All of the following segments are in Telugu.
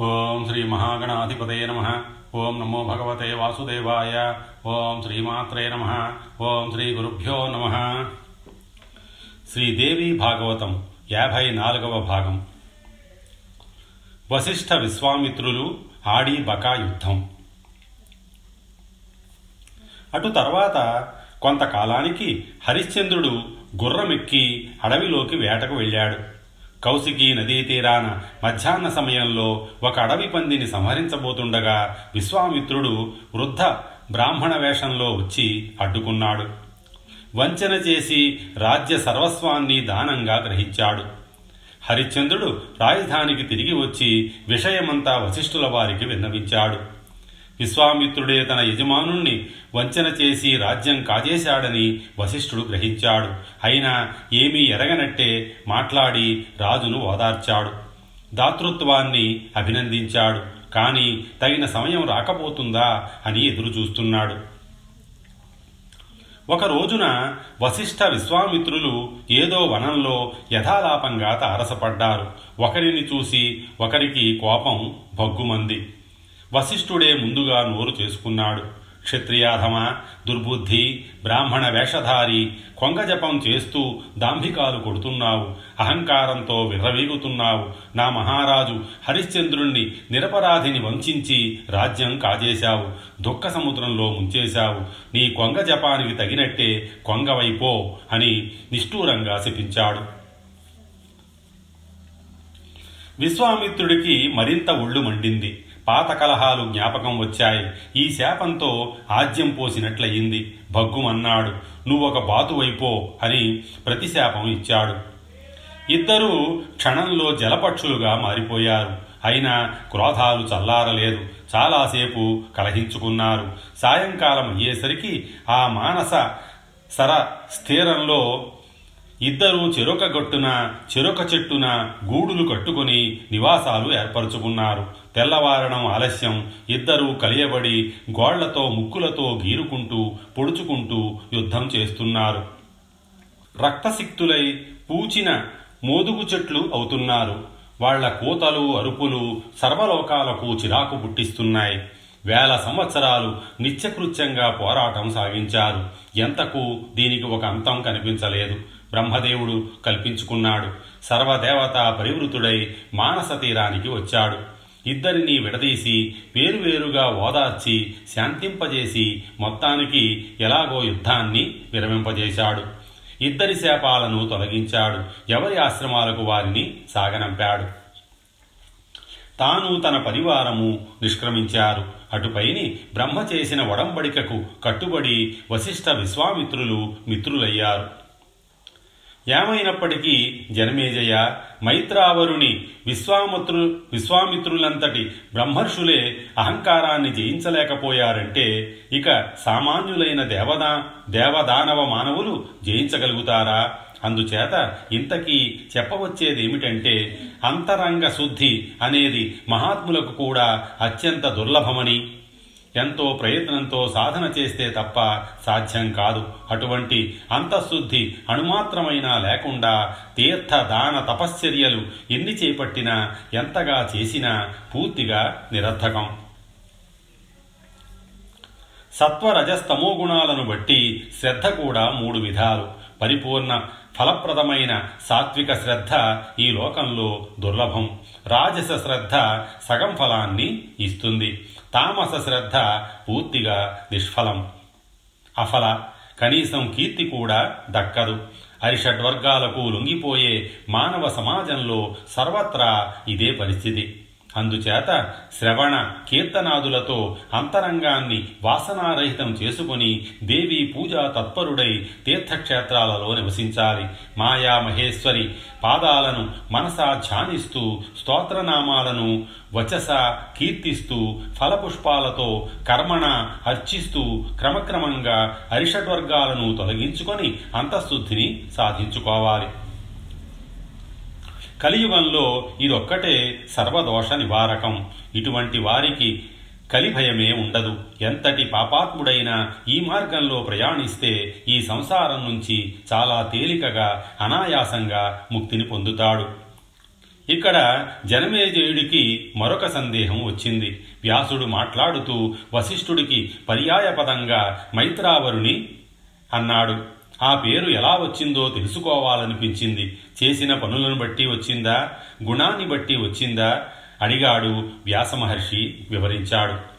ఓం శ్రీ మహాగణాధిపతయ నమ. ఓం నమో భగవతే వాసుదేవాయ. ఓం శ్రీమాత్రే నమ. ఓం శ్రీ గురుభ్యో నమ. శ్రీదేవి భాగవతం యాభై నాలుగవ భాగం. వశిష్ఠ విశ్వామిత్రులు ఆడి బకా యుద్ధం. అటు తర్వాత కొంతకాలానికి హరిశ్చంద్రుడు గుర్రమెక్కి అడవిలోకి వేటకు వెళ్ళాడు. కౌశికి నదీ తీరాన మధ్యాహ్న సమయంలో ఒక అడవి పందిని సంహరించబోతుండగా విశ్వామిత్రుడు వృద్ధ బ్రాహ్మణ వేషంలో వచ్చి అడ్డుకున్నాడు. వంచన చేసి రాజ్య సర్వస్వాన్ని దానంగా గ్రహించాడు. హరిశ్చంద్రుడు రాజధానికి తిరిగి వచ్చి విషయమంతా వశిష్ఠుల వారికి విన్నవించాడు. విశ్వామిత్రుడే తన యజమానుణ్ణి వంచన చేసి రాజ్యం కాజేశాడని వశిష్ఠుడు గ్రహించాడు. అయినా ఏమీ ఎరగనట్టే మాట్లాడి రాజును ఓదార్చాడు. దాతృత్వాన్ని అభినందించాడు. కానీ తగిన సమయం రాకపోతుందా అని ఎదురుచూస్తున్నాడు. ఒక రోజున వశిష్ఠ విశ్వామిత్రులు ఏదో వనంలో యథాలాపంగా తారసపడ్డారు. ఒకరిని చూసి ఒకరికి కోపం భగ్గుమంది. వశిష్ఠుడే ముందుగా నోరు చేసుకున్నాడు. క్షత్రియాధమ దుర్బుద్ధి బ్రాహ్మణ వేషధారి కొంగజపం చేస్తూ దాంభికాలు కొడుతున్నావు. అహంకారంతో విర్రవీగుతున్నావు. నా మహారాజు హరిశ్చంద్రుణ్ణి నిరపరాధిని వంచించి రాజ్యం కాజేశావు. దుఃఖ సముద్రంలో ముంచేశావు. నీ కొంగ జపానికి తగినట్టే కొంగవైపో అని నిష్ఠూరంగా శపించాడు. విశ్వామిత్రుడికి మరింత ఒళ్ళు మండింది. పాత కలహాలు జ్ఞాపకం వచ్చాయి. ఈ శాపంతో ఆజ్యం పోసినట్లయింది. భగ్గుమన్నాడు నువ్వొక బాతువైపో అని ప్రతిశాపం ఇచ్చాడు. ఇద్దరూ క్షణంలో జలపక్షులుగా మారిపోయారు. అయినా క్రోధాలు చల్లారలేదు. చాలాసేపు కలహించుకున్నారు. సాయంకాలం అయ్యేసరికి ఆ మానస సర స్థిరంలో ఇద్దరూ చెరొక గట్టున చెరొక చెట్టున గూడులు కట్టుకుని నివాసాలు ఏర్పరచుకున్నారు. తెల్లవారడం ఆలస్యం. ఇద్దరూ కలియబడి గోళ్ళతో ముక్కులతో గీరుకుంటూ పొడుచుకుంటూ యుద్ధం చేస్తున్నారు. రక్తసిక్తులై పూచిన మోదుగు చెట్లు అవుతున్నారు. వాళ్ళ కూతలు అరుపులు సర్వలోకాలకు చిరాకు పుట్టిస్తున్నాయి. వేల సంవత్సరాలు నిత్యకృత్యంగా పోరాటం సాగించారు. ఎంతకు దీనికి ఒక అంతం కనిపించలేదు. బ్రహ్మదేవుడు కల్పించుకున్నాడు. సర్వదేవత పరివృతుడై మానస తీరానికి వచ్చాడు. ఇద్దరిని విడదీసి వేరువేరుగా ఓదార్చి శాంతింపజేసి మొత్తానికి ఎలాగో యుద్ధాన్ని విరమింపజేశాడు. ఇద్దరి శాపాలను తొలగించాడు. ఎవరి ఆశ్రమాలకు వారిని సాగనంపాడు. తాను తన పరివారము నిష్క్రమించారు. అటుపైని బ్రహ్మ చేసిన ఒడంబడికకు కట్టుబడి వశిష్ఠ విశ్వామిత్రులు మిత్రులయ్యారు. ఏమైనప్పటికీ జనమేజయ మైత్రావరుని విశ్వామిత్రు విశ్వామిత్రులంతటి బ్రహ్మర్షులే అహంకారాన్ని జయించలేకపోయారంటే ఇక సామాన్యులైన దేవదా దేవదానవ మానవులు జయించగలుగుతారా? అందుచేత ఇంతకీ చెప్పవచ్చేదేమిటంటే అంతరంగ శుద్ధి అనేది మహాత్ములకు కూడా అత్యంత దుర్లభమని. ఎంతో ప్రయత్నంతో సాధన చేస్తే తప్ప సాధ్యం కాదు. అటువంటి అంతఃశుద్ధి అణుమాత్రమైనా లేకుండా తీర్థ దాన తపశ్చర్యలు ఎన్ని చేపట్టినా ఎంతగా చేసినా పూర్తిగా నిరర్థకం. సత్వరజస్తమో గుణాలను బట్టి శ్రద్ధ కూడా మూడు విధాలు. పరిపూర్ణ ఫలప్రదమైన సాత్విక శ్రద్ధ ఈ లోకంలో దుర్లభం. రాజస శ్రద్ధ సగం ఫలాన్ని ఇస్తుంది. తామస శ్రద్ధ పూర్తిగా నిష్ఫలం. అఫల కనీసం కీర్తి కూడా దక్కదు. అరిషడ్వర్గాలకు లొంగిపోయే మానవ సమాజంలో సర్వత్రా ఇదే పరిస్థితి. అందుచేత శ్రవణ కీర్తనాదులతో అంతరంగాన్ని వాసనారహితం చేసుకుని దేవీ పూజా తత్పరుడై తీర్థక్షేత్రాలలో నివసించాలి. మాయా మహేశ్వరి పాదాలను మనసా ధ్యానిస్తూ స్తోత్రనామాలను వచస కీర్తిస్తూ ఫలపుష్పాలతో కర్మణ అర్చిస్తూ క్రమక్రమంగా అరిషడ్వర్గాలను తొలగించుకొని అంతఃశుద్ధిని సాధించుకోవాలి. కలియుగంలో ఇదొక్కటే సర్వదోష నివారకం. ఇటువంటి వారికి కలిభయమే ఉండదు. ఎంతటి పాపాత్ముడైనా ఈ మార్గంలో ప్రయాణిస్తే ఈ సంసారం నుంచి చాలా తేలికగా అనాయాసంగా ముక్తిని పొందుతాడు. ఇక్కడ జనమేజయుడికి మరొక సందేహం వచ్చింది. వ్యాసుడు మాట్లాడుతూ వశిష్ఠుడికి పర్యాయపదంగా మైత్రావరుని అన్నాడు. ఆ పేరు ఎలా వచ్చిందో తెలుసుకోవాలనిపించింది. చేసిన పనులను బట్టి వచ్చిందా? గుణాన్ని బట్టి వచ్చిందా? అడిగాడు వ్యాసమహర్షి వివరించాడు.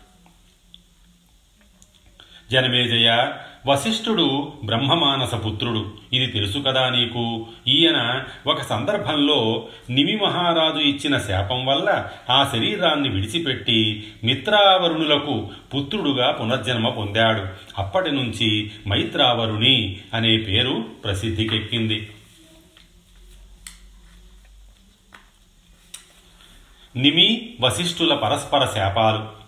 జనమేజయ వశిష్ఠుడు బ్రహ్మమానస పుత్రుడు. ఇది తెలుసు కదా నీకు? ఈయన ఒక సందర్భంలో నిమి మహారాజు ఇచ్చిన శాపం వల్ల ఆ శరీరాన్ని విడిచిపెట్టి మిత్రావరుణులకు పుత్రుడుగా పునర్జన్మ పొందాడు. అప్పటి నుంచి మైత్రావరుణి అనే పేరు ప్రసిద్ధికెక్కింది. నిమి వశిష్ఠుల పరస్పర శాపాలు.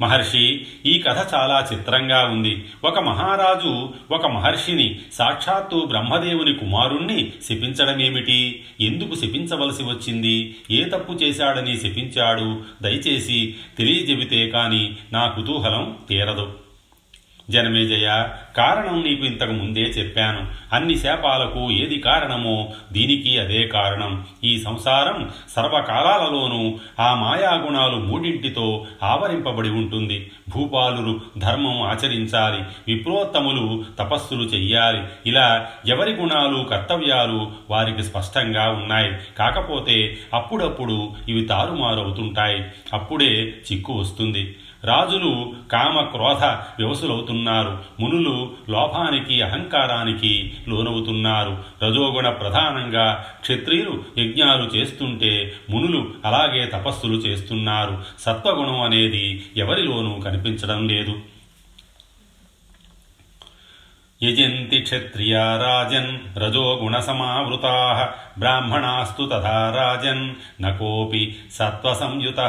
మహర్షి ఈ కథ చాలా చిత్రంగా ఉంది. ఒక మహారాజు ఒక మహర్షిని సాక్షాత్తు బ్రహ్మదేవుని కుమారుణ్ణి శపించడమేమిటి? ఎందుకు శపించవలసి వచ్చింది? ఏ తప్పు చేశాడని శపించాడు? దయచేసి తెలియజెబితే కాని నా కుతూహలం తీరదు. జనమేజయ కారణం నీకు ఇంతకు ముందే చెప్పాను. అన్ని శాపాలకు ఏది కారణమో దీనికి అదే కారణం. ఈ సంసారం సర్వకాలాలలోనూ ఆ మాయాగుణాలు మూడింటితో ఆవరింపబడి ఉంటుంది. భూపాలురు ధర్మం ఆచరించాలి విప్రోత్తములు తపస్సులు చెయ్యాలి. ఇలా ఎవరి గుణాలు కర్తవ్యాలు వారికి స్పష్టంగా ఉన్నాయి. కాకపోతే అప్పుడప్పుడు ఇవి తారుమారవుతుంటాయి. అప్పుడే చిక్కు వస్తుంది. రాజులు కామ క్రోధ వ్యవసులవుతున్నారు. మునులు లోభానికి అహంకారానికి లోనవుతున్నారు. రజోగుణ ప్రధానంగా క్షత్రియులు యజ్ఞాలు చేస్తుంటే మునులు అలాగే తపస్సులు చేస్తున్నారు. సత్వగుణం అనేది ఎవరిలోనూ కనిపించడం లేదు. యజంతి క్షత్రియా రాజన్ రజోగుణసమావృతా బ్రాహ్మణాస్తు తథా రాజన్. నకోపి సత్వసంయుత.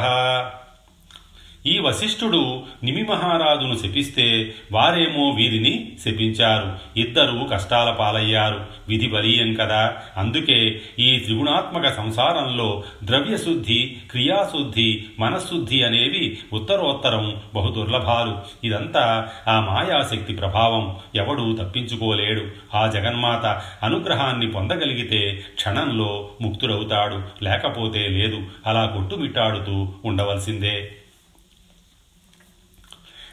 ఈ వశిష్ఠుడు నిమి మహారాజును శపిస్తే వారేమో వీరిని శపించారు. ఇద్దరు కష్టాల పాలయ్యారు. విధి బలీయం కదా. అందుకే ఈ త్రిగుణాత్మక సంసారంలో ద్రవ్యశుద్ధి క్రియాశుద్ధి మనశుద్ధి అనేవి ఉత్తరోత్తరం బహుదుర్లభాలు. ఇదంతా ఆ మాయాశక్తి ప్రభావం. ఎవడూ తప్పించుకోలేడు. ఆ జగన్మాత అనుగ్రహాన్ని పొందగలిగితే క్షణంలో ముక్తుడవుతాడు. లేకపోతే లేదు. అలా కొట్టుమిట్టాడుతూ ఉండవలసిందే.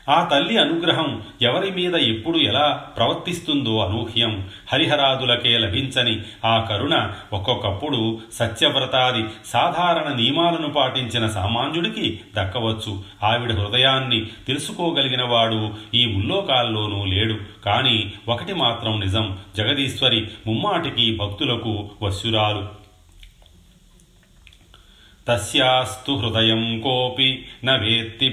ఆ తల్లి అనుగ్రహం ఎవరి మీద ఎప్పుడు ఎలా ప్రవర్తిస్తుందో అనూహ్యం. హరిహరాదులకే లభించని ఆ కరుణ ఒక్కొక్కప్పుడు సత్యవ్రతాది సాధారణ నియమాలను పాటించిన సామాన్యుడికి దక్కవచ్చు. ఆవిడ హృదయాన్ని తెలుసుకోగలిగిన వాడు ఈ ముల్లోకాల్లోనూ లేడు. కానీ ఒకటి మాత్రం నిజం జగదీశ్వరి ముమ్మాటికి భక్తులకు వశ్యురాలు తస్యాస్తు హృదయం కోపి న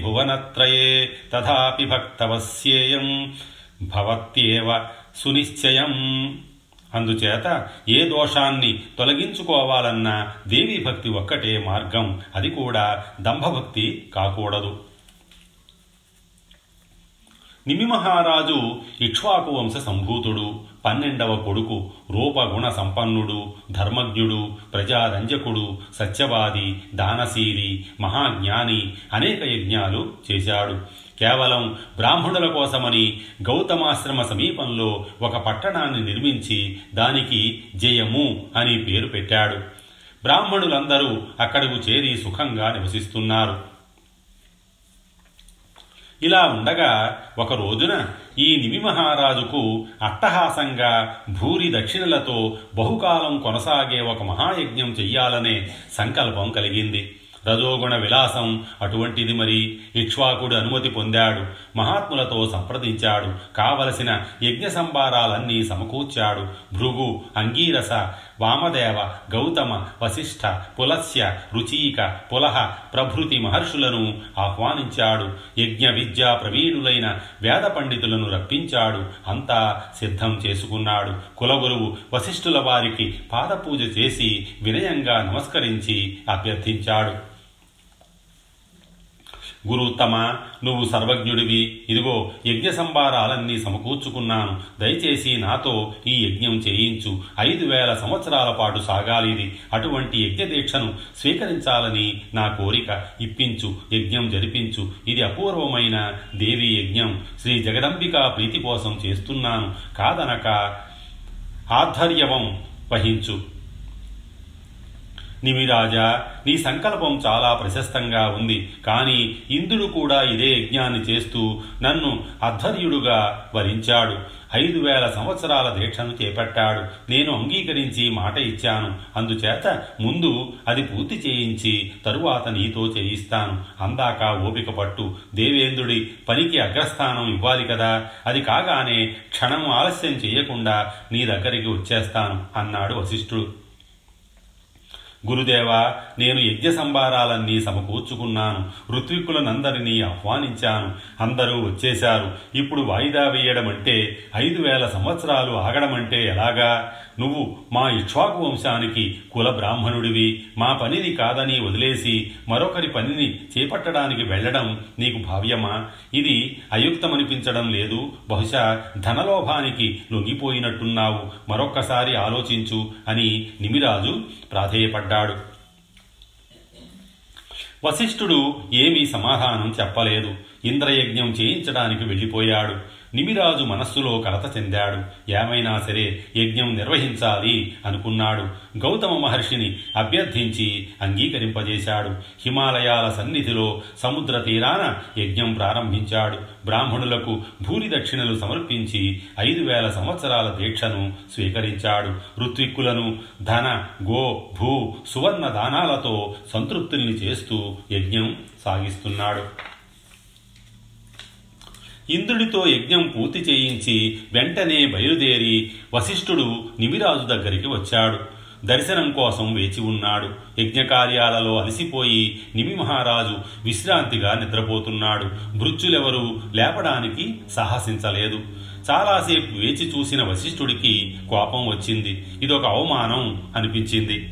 భువనత్రయే తథాపి భక్తవస్యేయం భవత్యేవ సునిశ్చయం. అందుచేత ఏ దోషాన్ని తొలగించుకోవాలన్నా దేవీ భక్తి ఒక్కటే మార్గం అది కూడా దంభభక్తి కాకూడదు. నిమిమహారాజు ఇక్ష్వాకు వంశ సంభూతుడు పన్నెండవ కొడుకు రూపగుణ సంపన్నుడు ధర్మజ్ఞుడు ప్రజారంజకుడు సత్యవాది దానశీలి మహాజ్ఞాని అనేక యజ్ఞాలు చేశాడు. కేవలం బ్రాహ్మణుల కోసమని గౌతమాశ్రమ సమీపంలో ఒక పట్టణాన్ని నిర్మించి దానికి జయము అని పేరు పెట్టాడు. బ్రాహ్మణులందరూ అక్కడకు చేరి సుఖంగా నివసిస్తున్నారు. ఇలా ఉండగా ఒక రోజున ఈ నిమి మహారాజుకు అట్టహాసంగా భూరి దక్షిణలతో బహుకాలం కొనసాగే ఒక మహాయజ్ఞం చెయ్యాలనే సంకల్పం కలిగింది. రజోగుణ విలాసం. అటువంటిది మరి ఇక్ష్వాకుడు అనుమతి పొందాడు. మహాత్ములతో సంప్రదించాడు. కావలసిన యజ్ఞ సంభారాలన్నీ సమకూర్చాడు. భృగు అంగీరస వామదేవ గౌతమ వశిష్ఠ పులస్య రుచీక పులహ ప్రభృతి మహర్షులను ఆహ్వానించాడు. యజ్ఞ విద్యా ప్రవీణులైన వేద పండితులను రప్పించాడు. అంతా సిద్ధం చేసుకున్నాడు. కులగురువు వశిష్ఠుల వారికి పాదపూజ చేసి వినయంగా నమస్కరించి అభ్యర్థించాడు. గురుత్తమ నువ్వు సర్వజ్ఞుడివి. ఇదిగో యజ్ఞ సంభారాలన్నీ సమకూర్చుకున్నాను. దయచేసి నాతో ఈ యజ్ఞం చేయించు. ఐదు వేల సంవత్సరాల పాటు సాగాలి ఇది అటువంటి యజ్ఞ దీక్షను స్వీకరించాలని నా కోరిక. ఇప్పించు యజ్ఞం జరిపించు. ఇది అపూర్వమైన దేవీ యజ్ఞం. శ్రీ జగదంబిక ప్రీతి కోసం చేస్తున్నాను. కాదనక ఆధ్వర్యవం వహించు. నిమిరాజా నీ సంకల్పం చాలా ప్రశస్తంగా ఉంది. కానీ ఇంద్రుడు కూడా ఇదే యజ్ఞాన్ని చేస్తూ నన్ను అధ్వర్యుడుగా వరించాడు. ఐదు వేల సంవత్సరాల దీక్షను చేపట్టాడు. నేను అంగీకరించి మాట ఇచ్చాను. అందుచేత ముందు అది పూర్తి చేయించి తరువాత నీతో చేయిస్తాను. అందాక ఓపిక పట్టు. దేవేంద్రుడి పనికి అగ్రస్థానం ఇవ్వాలి కదా. అది కాగానే క్షణం ఆలస్యం చేయకుండా నీ దగ్గరికి వచ్చేస్తాను అన్నాడు వశిష్ఠుడు. గురుదేవా నేను యజ్ఞ సంభారాలన్నీ సమకూర్చుకున్నాను. ఋత్విక్కులనందరినీ ఆహ్వానించాను. అందరూ వచ్చేశారు. ఇప్పుడు వాయిదా వేయడం అంటే ఐదు వేల సంవత్సరాలు ఆగడమంటే ఎలాగా? నువ్వు మా ఇక్ష్వాకు వంశానికి కుల బ్రాహ్మణుడివి. మా పనిని కాదని వదిలేసి మరొకరి పనిని చేపట్టడానికి వెళ్ళడం నీకు భావ్యమా? ఇది అయుక్తమనిపించడం లేదు. బహుశా ధనలోభానికి లొంగిపోయినట్టున్నావు. మరొక్కసారి ఆలోచించు అని నిమిరాజు ప్రాధేయపడ్డాడు. వశిష్ఠుడు ఏమీ సమాధానం చెప్పలేదు. ఇంద్రయజ్ఞం చేయించడానికి వెళ్ళిపోయాడు. నిమిరాజు మనస్సులో కలత చెందాడు. ఏమైనా సరే యజ్ఞం నిర్వహించాలి అనుకున్నాడు. గౌతమ మహర్షిని అభ్యర్థించి అంగీకరింపజేశాడు. హిమాలయాల సన్నిధిలో సముద్ర తీరాన యజ్ఞం ప్రారంభించాడు. బ్రాహ్మణులకు భూరి దక్షిణలు సమర్పించి ఐదు వేల సంవత్సరాల దీక్షను స్వీకరించాడు. ఋత్విక్కులను ధన గో భూ సువర్ణ దానాలతో సంతృప్తుల్ని చేస్తూ యజ్ఞం సాగిస్తున్నాడు. ఇంద్రుడితో యజ్ఞం పూర్తి చేయించి వెంటనే బయలుదేరి వశిష్ఠుడు నిమిరాజు దగ్గరికి వచ్చాడు. దర్శనం కోసం వేచి ఉన్నాడు. యజ్ఞకార్యాలలో అలసిపోయి నిమి మహారాజు విశ్రాంతిగా నిద్రపోతున్నాడు. భృత్యులెవరూ లేపడానికి సాహసించలేదు. చాలాసేపు వేచి చూసిన వశిష్ఠుడికి కోపం వచ్చింది. ఇదొక అవమానం అనిపించింది.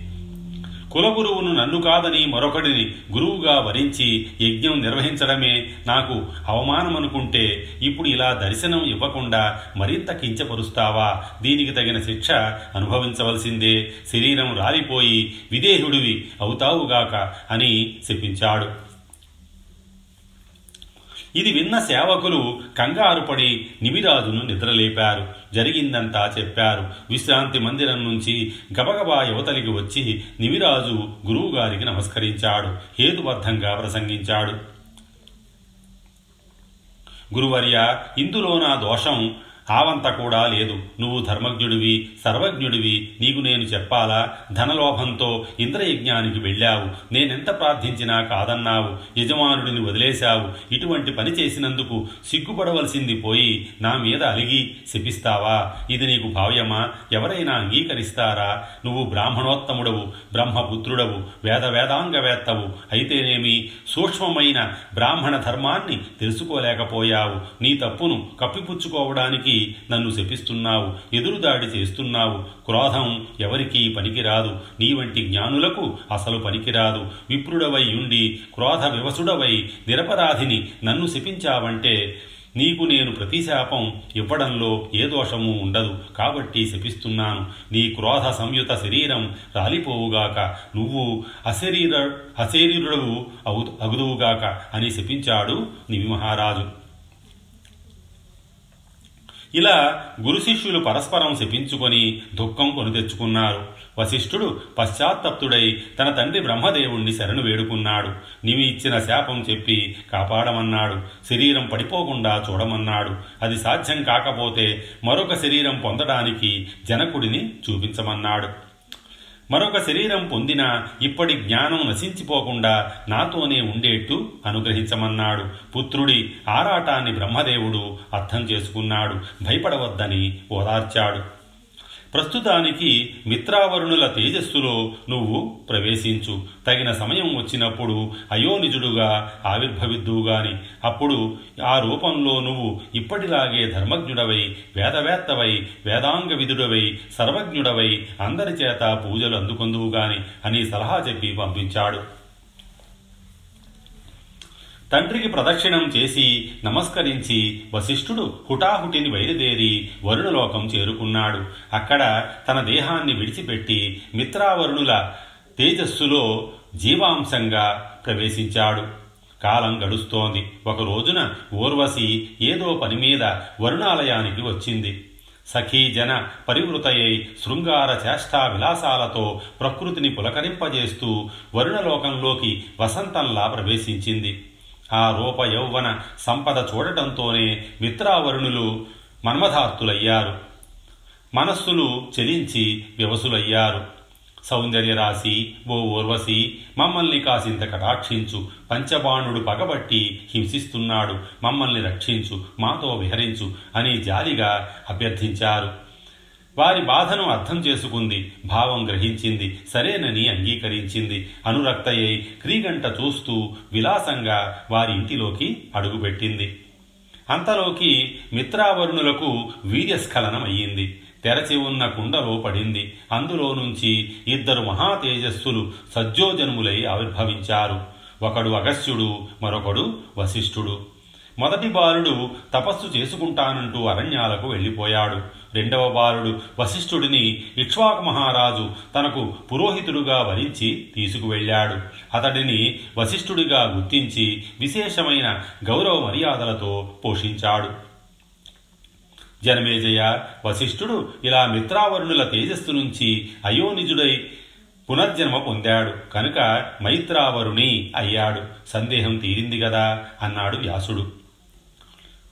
కులగురువును నన్ను కాదని మరొకడిని గురువుగా వరించి యజ్ఞం నిర్వహించడమే నాకు అవమానమనుకుంటే ఇప్పుడు ఇలా దర్శనం ఇవ్వకుండా మరింత కించపరుస్తావా? దీనికి తగిన శిక్ష అనుభవించవలసిందే. శరీరం రాలిపోయి విదేహుడివి అవుతావుగాక అని శపించాడు ఇది విన్న సేవకులు కంగారుపడి నిమిరాజును నిద్రలేపారు. జరిగిందంతా చెప్పారు. విశ్రాంతి మందిరం నుంచి గబగబా యువతలికి వచ్చి నిమిరాజు గురువుగారికి నమస్కరించాడు. హేతుబద్ధంగా ప్రసంగించాడు. గురువర్య ఇందులో నా దోషం ఆవంత కూడా లేదు. నువ్వు ధర్మజ్ఞుడివి సర్వజ్ఞుడివి నీకు నేను చెప్పాలా? ధనలోభంతో ఇంద్రయజ్ఞానికి వెళ్ళావు. నేనెంత ప్రార్థించినా కాదన్నావు. యజమానుడిని వదిలేశావు. ఇటువంటి పని చేసినందుకు సిగ్గుపడవలసింది పోయి నా మీద అలిగి శపిస్తావా? ఇది నీకు భావ్యమా? ఎవరైనా అంగీకరిస్తారా? నువ్వు బ్రాహ్మణోత్తముడవు బ్రహ్మపుత్రుడవు వేద వేదాంగవేత్తవు అయితేనేమి? సూక్ష్మమైన బ్రాహ్మణ ధర్మాన్ని తెలుసుకోలేకపోయావు. నీ తప్పును కప్పిపుచ్చుకోవడానికి నన్ను శపిస్తున్నావు ఎదురుదాడి చేస్తున్నావు. క్రోధం ఎవరికీ పనికిరాదు. నీ వంటి జ్ఞానులకు అసలు పనికిరాదు. విప్రుడవై ఉండి క్రోధ వివసుడవై నిరపరాధిని నన్ను శపించావంటే నీకు నేను ప్రతిశాపం ఇవ్వడంలో ఏ దోషము ఉండదు. కాబట్టి శపిస్తున్నాను. నీ క్రోధ సంయుత శరీరం రాలిపోవుగాక. నువ్వు అశరీర అశరీరుడవు అవు అగుదువుగాక అని శపించాడు నివి మహారాజు. ఇలా గురు శిష్యులు పరస్పరం శపించుకొని దుఃఖం కొని తెచ్చుకున్నారు. వశిష్ఠుడు పశ్చాత్తప్తుడై తన తండ్రి బ్రహ్మదేవుణ్ణి శరణు వేడుకున్నాడు. నీవి ఇచ్చిన శాపం చెప్పి కాపాడమన్నాడు. శరీరం పడిపోకుండా చూడమన్నాడు. అది సాధ్యం కాకపోతే మరొక శరీరం పొందడానికి జనకుడిని చూపించమన్నాడు. మరొక శరీరం పొందిన ఇప్పటి జ్ఞానం నశించిపోకుండా నాతోనే ఉండేట్టు అనుగ్రహించమన్నాడు. పుత్రుడి ఆరాటాన్ని బ్రహ్మదేవుడు అర్థం చేసుకున్నాడు. భయపడవద్దని ఓదార్చాడు. ప్రస్తుతానికి మిత్రావరుణుల తేజస్సులో నువ్వు ప్రవేశించు. తగిన సమయం వచ్చినప్పుడు అయోనిజుడుగా ఆవిర్భవిద్దువుగాని. అప్పుడు ఆ రూపంలో నువ్వు ఇప్పటిలాగే ధర్మజ్ఞుడవై వేదవేత్తవై వేదాంగ విధుడవై సర్వజ్ఞుడవై అందరి చేత పూజలు అందుకొందువుగాని అని సలహా చెప్పి పంపించాడు. తండ్రికి ప్రదక్షిణం చేసి నమస్కరించి వశిష్ఠుడు హుటాహుటిని బయలుదేరి వరుణలోకం చేరుకున్నాడు. అక్కడ తన దేహాన్ని విడిచిపెట్టి మిత్రావరుణుల తేజస్సులో జీవాంశంగా ప్రవేశించాడు. కాలం గడుస్తోంది. ఒక రోజున ఊర్వశి ఏదో పని మీద వరుణాలయానికి వచ్చింది. సఖీజన పరివృతయై శృంగార చేష్టా విలాసాలతో ప్రకృతిని పులకరింపజేస్తూ వరుణలోకంలోకి వసంతంలా ప్రవేశించింది. ఆ రూప యౌవన సంపద చూడటంతోనే మిత్రావరుణులు మన్మధార్తులయ్యారు మనస్సులు చెలించి వ్యవసులయ్యారు. సౌందర్యరాశి ఓ ఊర్వశి మమ్మల్ని కాసింత కటాక్షించు పంచబాణుడు పగబట్టి హింసిస్తున్నాడు మమ్మల్ని రక్షించు మాతో విహరించు అని జాలిగా అభ్యర్థించారు. వారి బాధను అర్థం చేసుకుంది భావం గ్రహించింది సరేనని అంగీకరించింది. అనురక్తయ్యై క్రీగంట చూస్తూ విలాసంగా వారి ఇంటిలోకి అడుగుపెట్టింది. అంతలోకి మిత్రావరుణులకు వీర్యస్ఖలనమయ్యింది. తెరచి ఉన్న కుండలో పడింది. అందులో నుంచి ఇద్దరు మహాతేజస్సులు సజ్జోజనుములై ఆవిర్భవించారు. ఒకడు అగస్త్యుడు మరొకడు వశిష్ఠుడు. మొదటి బాలుడు తపస్సు చేసుకుంటానంటూ అరణ్యాలకు వెళ్ళిపోయాడు. రెండవ బాలుడు వశిష్ఠుడిని ఇక్ష్వాకు మహారాజు తనకు పురోహితుడుగా వరించి తీసుకువెళ్ళాడు. అతడిని వశిష్ఠుడిగా గుర్తించి విశేషమైన గౌరవ మర్యాదలతో పోషించాడు. జనమేజయ వశిష్ఠుడు ఇలా మిత్రావరుణుల తేజస్సు నుంచి అయోనిజుడై పునర్జన్మ పొందాడు. కనుక మైత్రావరుణి అయ్యాడు. సందేహం తీరింది కదా అన్నాడు వ్యాసుడు.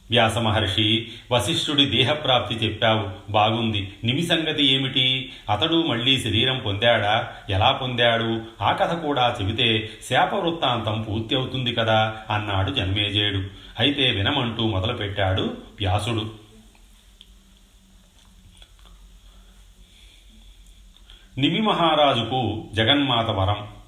వ్యాస మహర్షి వశిష్ఠుడి దేహప్రాప్తి చెప్పావు. బాగుంది. నిమి సంగతి ఏమిటి? అతడు మళ్ళీ శరీరం పొందాడా? ఎలా పొందాడు? ఆ కథ కూడా చెబితే శాప వృత్తాంతం పూర్తి అవుతుంది కదా అన్నాడు జన్మేజయుడు. అయితే వినమంటూ మొదలుపెట్టాడు వ్యాసుడు. నిమి మహారాజుకు జగన్మాత వరం.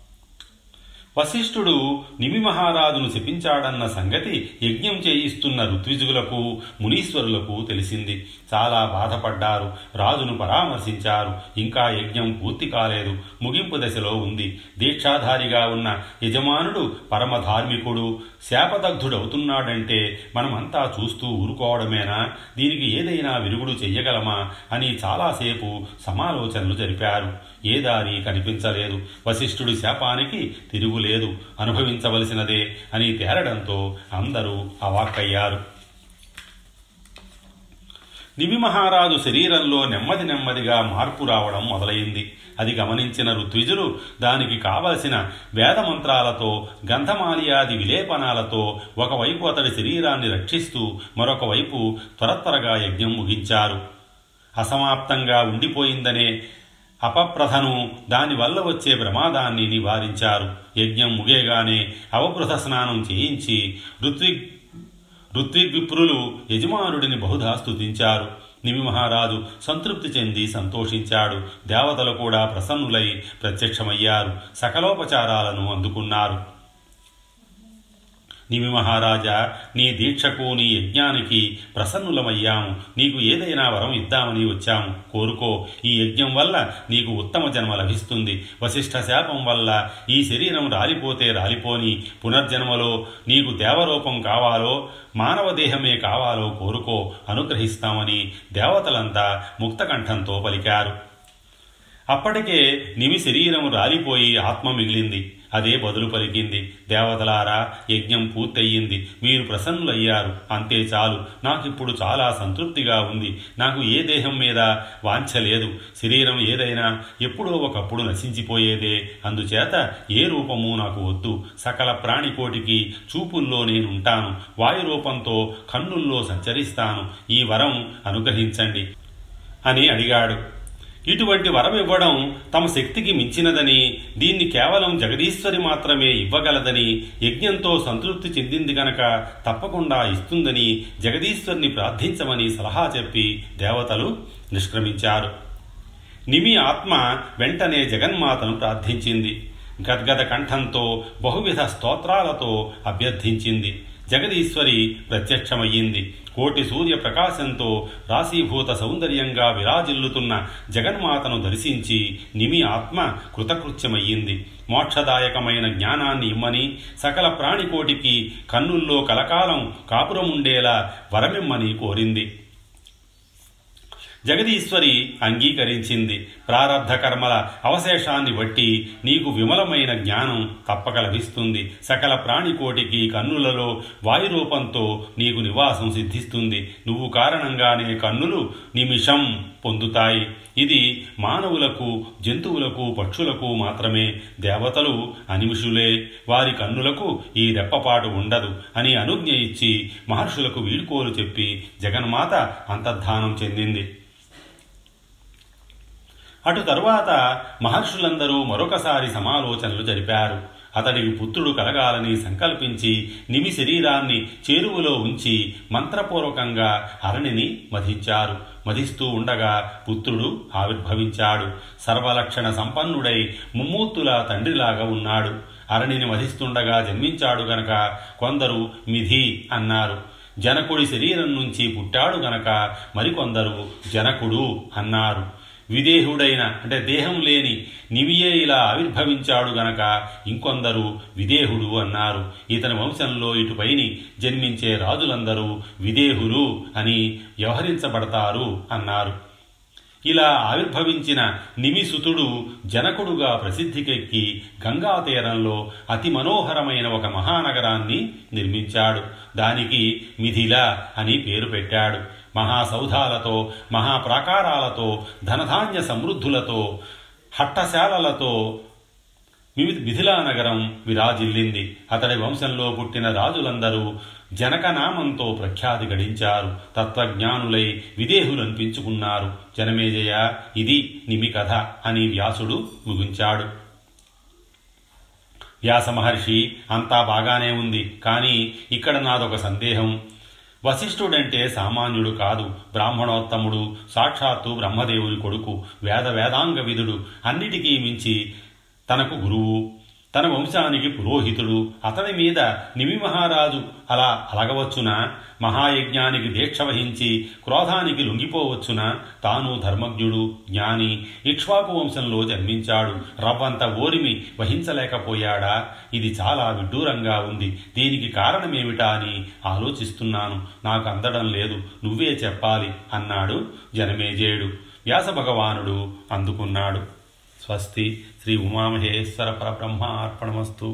వశిష్ఠుడు నిమి మహారాజును శపించాడన్న సంగతి యజ్ఞం చేయిస్తున్న ఋత్విజులకు మునీశ్వరులకు తెలిసింది. చాలా బాధపడ్డారు. రాజును పరామర్శించారు. ఇంకా యజ్ఞం పూర్తి కాలేదు. ముగింపు దశలో ఉంది. దీక్షాధారిగా ఉన్న యజమానుడు పరమధార్మికుడు శాపదగ్ధుడవుతున్నాడంటే మనమంతా చూస్తూ ఊరుకోవడమేనా? దీనికి ఏదైనా విరుగుడు చెయ్యగలమా? అని చాలాసేపు సమాలోచనలు జరిపారు. ఏ దారి కనిపించలేదు. వశిష్ఠుడి శాపానికి తిరుగులేదు. అనుభవించవలసినదే అని తేరడంతో అందరూ అవాక్కయ్యారు. నిమి మహారాజు శరీరంలో నెమ్మది నెమ్మదిగా మార్పు రావడం మొదలైంది. అది గమనించిన ఋత్విజులు దానికి కావలసిన వేదమంత్రాలతో గంధమాలియాది విలేపనాలతో ఒకవైపు అతడి శరీరాన్ని రక్షిస్తూ మరొక వైపు త్వరత్వరగా యజ్ఞం ముగించారు. అసమాప్తంగా ఉండిపోయిందనే అపప్రథను దానివల్ల వచ్చే ప్రమాదాన్ని నివారించారు. యజ్ఞం ముగేగానే అవపృథ స్నానం చేయించి ఋత్విక్ ఋత్విగ్విప్రులు యజమానుడిని బహుధా స్థుతించారు నిమి మహారాజు సంతృప్తి చెంది సంతోషించాడు. దేవతలు కూడా ప్రసన్నులై ప్రత్యక్షమయ్యారు. సకలోపచారాలను అందుకున్నారు. నిమి మహారాజా నీ దీక్షకు నీ యజ్ఞానికి ప్రసన్నులమయ్యాము. నీకు ఏదైనా వరం ఇద్దామని వచ్చాము. కోరుకో ఈ యజ్ఞం వల్ల నీకు ఉత్తమ జన్మ లభిస్తుంది. వశిష్ఠ శాపం వల్ల ఈ శరీరం రాలిపోతే రాలిపోని పునర్జన్మలో నీకు దేవరూపం కావాలో మానవ దేహమే కావాలో కోరుకో అనుగ్రహిస్తామని దేవతలంతా ముక్తకంఠంతో పలికారు. అప్పటికే నిమి శరీరం రాలిపోయి ఆత్మ మిగిలింది. అదే బదులు పలికింది. దేవతలారా యజ్ఞం పూర్తయింది. మీరు ప్రసన్నులయ్యారు. అంతే చాలు. నాకిప్పుడు చాలా సంతృప్తిగా ఉంది. నాకు ఏ దేహం మీద వాంఛ లేదు. శరీరం ఏదైనా ఎప్పుడో ఒకప్పుడు నశించిపోయేదే. అందుచేత ఏ రూపము నాకు వద్దు. సకల ప్రాణికోటికి చూపుల్లో నేనుంటాను. వాయు రూపంతో కన్నుల్లో సంచరిస్తాను. ఈ వరం అనుగ్రహించండి. అని అడిగాడు. ఇటువంటి వరం ఇవ్వడం తమ శక్తికి మించినదని దీన్ని కేవలం జగదీశ్వరి మాత్రమే ఇవ్వగలదని యజ్ఞంతో సంతృప్తి చెందింది గనక తప్పకుండా ఇస్తుందని జగదీశ్వరిని ప్రార్థించమని సలహా చెప్పి దేవతలు నిష్క్రమించారు. నిమి ఆత్మ వెంటనే జగన్మాతను ప్రార్థించింది. గద్గద కంఠంతో బహువిధ స్తోత్రాలతో అభ్యర్థించింది. జగదీశ్వరి ప్రత్యక్షమయ్యింది. కోటి సూర్య ప్రకాశంతో రాశీభూత సౌందర్యంగా విరాజిల్లుతున్న జగన్మాతను దర్శించి నిమి ఆత్మ కృతకృత్యమయ్యింది. మోక్షదాయకమైన జ్ఞానాన్ని ఇమ్మని సకల ప్రాణికోటికి కన్నుల్లో కలకాలం కాపురముండేలా వరమిమ్మని కోరింది. జగదీశ్వరి అంగీకరించింది. ప్రారబ్ధ కర్మల అవశేషాన్ని బట్టి నీకు విమలమైన జ్ఞానం తప్పక లభిస్తుంది. సకల ప్రాణికోటికి కన్నులలో వాయురూపంతో నీకు నివాసం సిద్ధిస్తుంది. నువ్వు కారణంగానే కన్నులు నిమిషం పొందుతాయి. ఇది మానవులకు జంతువులకు పక్షులకు మాత్రమే దేవతలు అనిమిషులే. వారి కన్నులకు ఈ రెప్పపాటు ఉండదు అని అనుజ్ఞ ఇచ్చి మహర్షులకు వీడ్కోలు చెప్పి జగన్మాత అంతర్ధానం చెందింది. అటు తరువాత మహర్షులందరూ మరొకసారి సమాలోచనలు జరిపారు. అతడికి పుత్రుడు కలగాలని సంకల్పించి నిమి శరీరాన్ని చేరువలో ఉంచి మంత్రపూర్వకంగా అరణిని మధించారు మధిస్తూ ఉండగా పుత్రుడు ఆవిర్భవించాడు. సర్వలక్షణ సంపన్నుడై ముమ్మూర్తుల తండ్రిలాగా ఉన్నాడు. అరణిని వధిస్తుండగా జన్మించాడు గనక కొందరు మిధి అన్నారు. జనకుడి శరీరం నుంచి పుట్టాడు గనక మరికొందరు జనకుడు అన్నారు. విదేహుడైన అంటే దేహం లేని నివియే ఇలా ఆవిర్భవించాడు గనక ఇంకొందరు విదేహుడు అన్నారు. ఇతని వంశంలో ఇటుపైని జన్మించే రాజులందరూ విదేహులు అని వ్యవహరించబడతారు అన్నారు. ఇలా ఆవిర్భవించిన నిమిసుతుడు జనకుడుగా ప్రసిద్ధికెక్కి గంగా తీరంలో అతి మనోహరమైన ఒక మహానగరాన్ని నిర్మించాడు. దానికి మిథిల అని పేరు పెట్టాడు. మహాసౌధాలతో మహాప్రాకారాలతో ధనధాన్య సమృద్ధులతో హట్టశాలలతో మిథిలా నగరం విరాజిల్లింది. అతడి వంశంలో పుట్టిన రాజులందరూ జనకనామంతో ప్రఖ్యాతి గడించారు. తత్వజ్ఞానులై విదేహులను పెంచుకున్నారు జనమేజయ ఇది నిమి కథ అని వ్యాసుడు ముగించాడు వ్యాస మహర్షి అంతా బాగానే ఉంది. కానీ ఇక్కడ నాదొక సందేహం. వశిష్ఠుడంటే సామాన్యుడు కాదు బ్రాహ్మణోత్తముడు సాక్షాత్తు బ్రహ్మదేవుని కొడుకు వేద వేదాంగ విధుడు అన్నిటికీ మించి తనకు గురువు. తన వంశానికి పురోహితుడు అతని మీద నిమి మహారాజు అలా అలగవచ్చునా? మహాయజ్ఞానికి దీక్ష వహించి క్రోధానికి లొంగిపోవచ్చునా? తాను ధర్మజ్ఞుడు జ్ఞాని ఇక్ష్వాకు వంశంలో జన్మించాడు రవ్వంత ఓరిమి వహించలేకపోయాడా? ఇది చాలా విడ్డూరంగా ఉంది. దీనికి కారణమేమిటా అని ఆలోచిస్తున్నాను. నాకు అందడం లేదు. నువ్వే చెప్పాలి అన్నాడు జనమేజేయుడు. వ్యాస భగవానుడు అందుకున్నాడు. స్వస్తి శ్రీ ఉమామహేశ్వర పరబ్రహ్మ అర్పణమస్తు